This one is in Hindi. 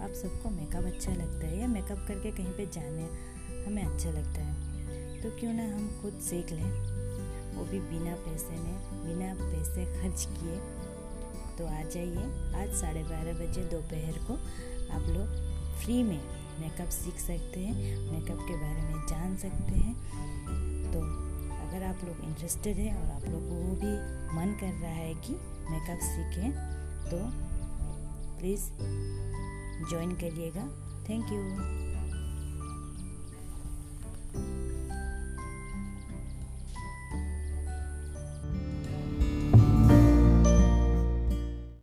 आप सबको मेकअप अच्छा लगता है या मेकअप करके कहीं पे जाने हमें अच्छा लगता है? तो क्यों ना हम खुद सीख लें? वो भी बिना पैसे में, बिना पैसे खर्च किए। तो आ जाइए, आज साढ़े बारह बजे दोपहर को आप लोग फ्री में मेकअप सीख सकते हैं मेकअप के बारे में जान सकते हैं। तो अगर आप लोग इंटरेस्टेड है और आप लोग को भी मन कर रहा है कि मेकअप सीखें तो प्लीज़ ज्वाइन करिएगा। Thank you